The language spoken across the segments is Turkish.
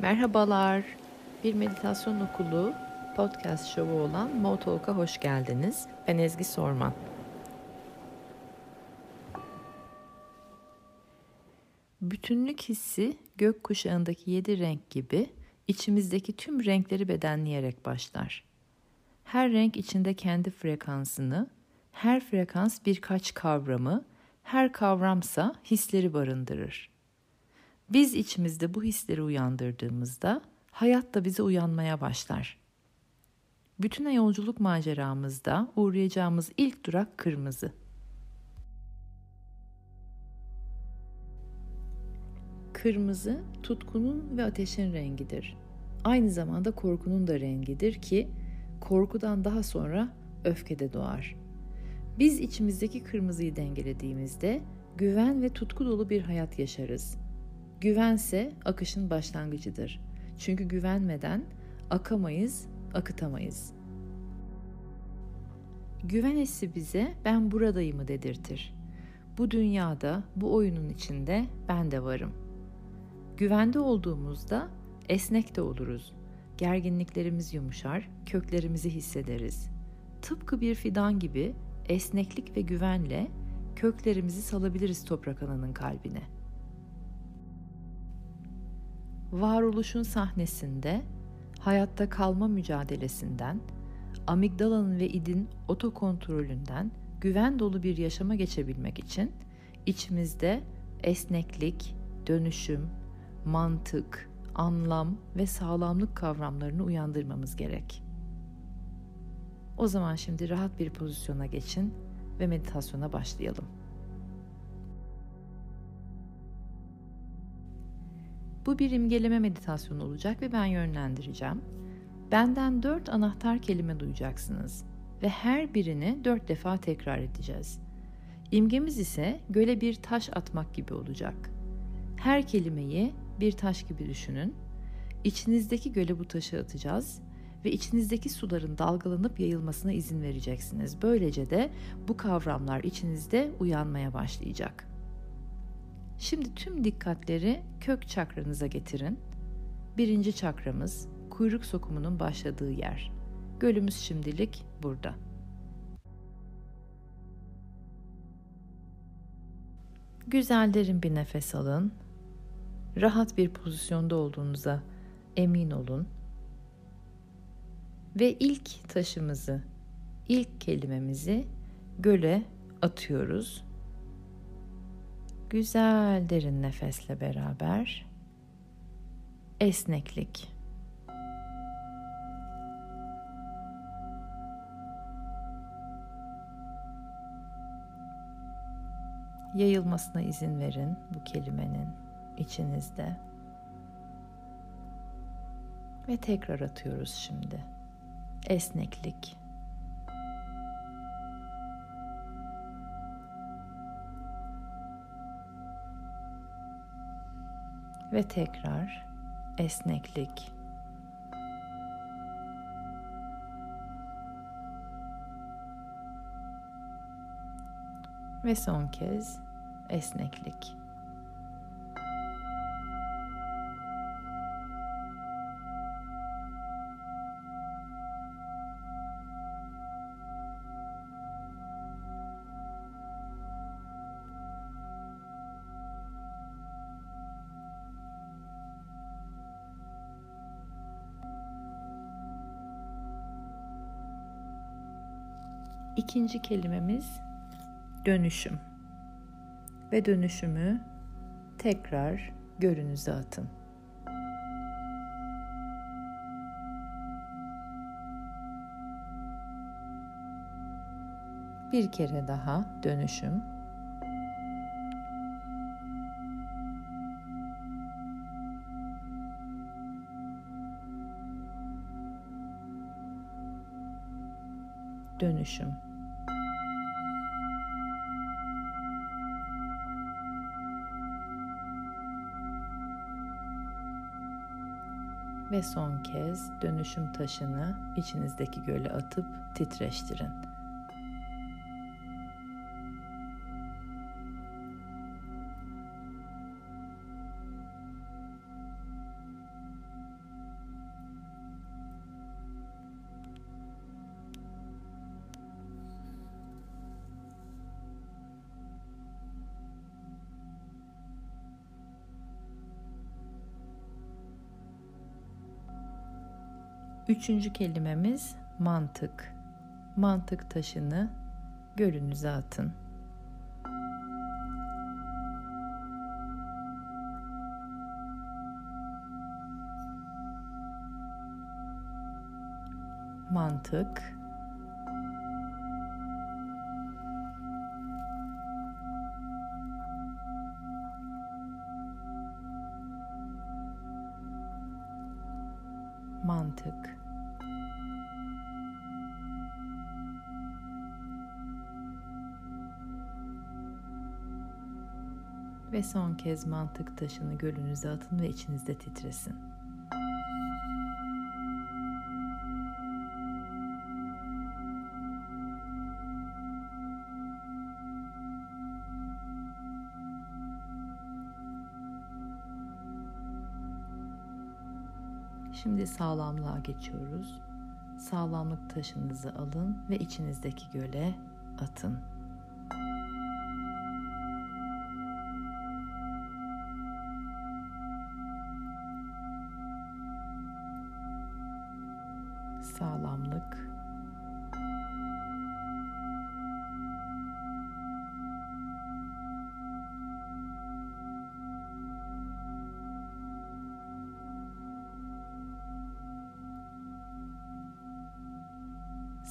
Merhabalar. Bir meditasyon okulu podcast şovu olan Motalk'a hoş geldiniz. Ben Ezgi Sorman. Bütünlük hissi gök kuşağındaki yedi renk gibi içimizdeki tüm renkleri bedenleyerek başlar. Her renk içinde kendi frekansını, her frekans birkaç kavramı, her kavramsa hisleri barındırır. Biz içimizde bu hisleri uyandırdığımızda hayat da bize uyanmaya başlar. Bütün yolculuk maceramızda uğrayacağımız ilk durak kırmızı. Kırmızı tutkunun ve ateşin rengidir. Aynı zamanda korkunun da rengidir ki korkudan daha sonra öfke de doğar. Biz içimizdeki kırmızıyı dengelediğimizde güven ve tutku dolu bir hayat yaşarız. Güvense akışın başlangıcıdır. Çünkü güvenmeden akamayız, akıtamayız. Güven hissi bize ben buradayımı dedirtir. Bu dünyada, bu oyunun içinde ben de varım. Güvende olduğumuzda esnek de oluruz. Gerginliklerimiz yumuşar, köklerimizi hissederiz. Tıpkı bir fidan gibi esneklik ve güvenle köklerimizi salabiliriz toprak ananın kalbine. Varoluşun sahnesinde hayatta kalma mücadelesinden, amigdalanın ve idin otokontrolünden güven dolu bir yaşama geçebilmek için içimizde esneklik, dönüşüm, mantık, anlam ve sağlamlık kavramlarını uyandırmamız gerek. O zaman şimdi rahat bir pozisyona geçin ve meditasyona başlayalım. Bu bir imgeleme meditasyonu olacak ve ben yönlendireceğim. Benden dört anahtar kelime duyacaksınız ve her birini dört defa tekrar edeceğiz. İmgemiz ise göle bir taş atmak gibi olacak. Her kelimeyi bir taş gibi düşünün. İçinizdeki göle bu taşı atacağız ve içinizdeki suların dalgalanıp yayılmasına izin vereceksiniz. Böylece de bu kavramlar içinizde uyanmaya başlayacak. Şimdi tüm dikkatleri kök çakranıza getirin. Birinci çakramız kuyruk sokumunun başladığı yer. Gölümüz şimdilik burada. Güzel derin bir nefes alın. Rahat bir pozisyonda olduğunuza emin olun. Ve ilk taşımızı, ilk kelimemizi göle atıyoruz. Güzel derin nefesle beraber esneklik. Yayılmasına izin verin bu kelimenin içinizde. Ve tekrar atıyoruz şimdi. Esneklik. Ve tekrar esneklik. Ve son kez esneklik. İkinci kelimemiz dönüşüm. Ve dönüşümü tekrar görünüze atın. Bir kere daha dönüşüm. Dönüşüm. Ve son kez dönüşüm taşını içinizdeki göle atıp titreştirin. Üçüncü kelimemiz mantık. Mantık taşını gölünüze atın. Mantık mantık ve son kez mantık taşını gölünüze atın ve içinizde titresin. Şimdi sağlamlığa geçiyoruz. Sağlamlık taşınızı alın ve içinizdeki göle atın. Sağlamlık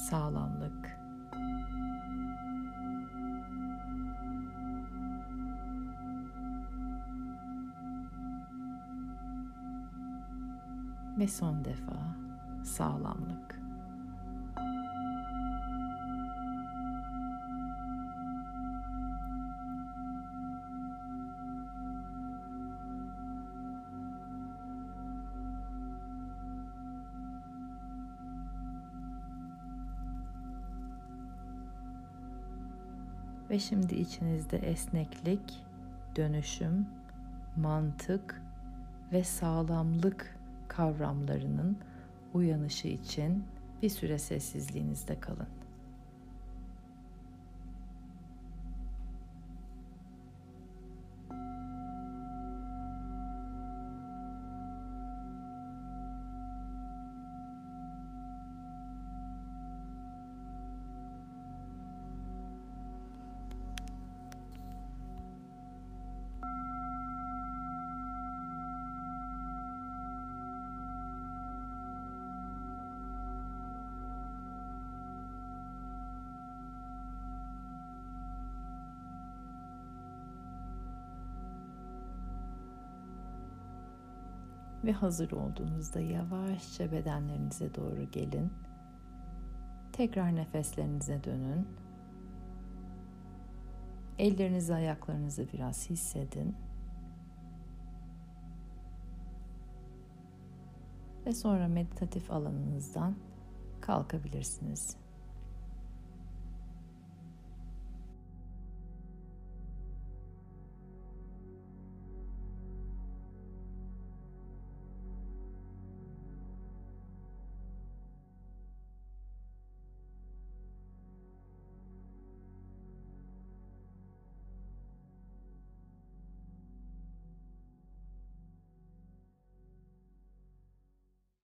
sağlamlık. Ve son defa sağlamlık. Ve şimdi içinizde esneklik, dönüşüm, mantık ve sağlamlık kavramlarının uyanışı için bir süre sessizliğinizde kalın. Ve hazır olduğunuzda yavaşça bedenlerinize doğru gelin. Tekrar nefeslerinize dönün. Ellerinizi, ayaklarınızı biraz hissedin. Ve sonra meditatif alanınızdan kalkabilirsiniz.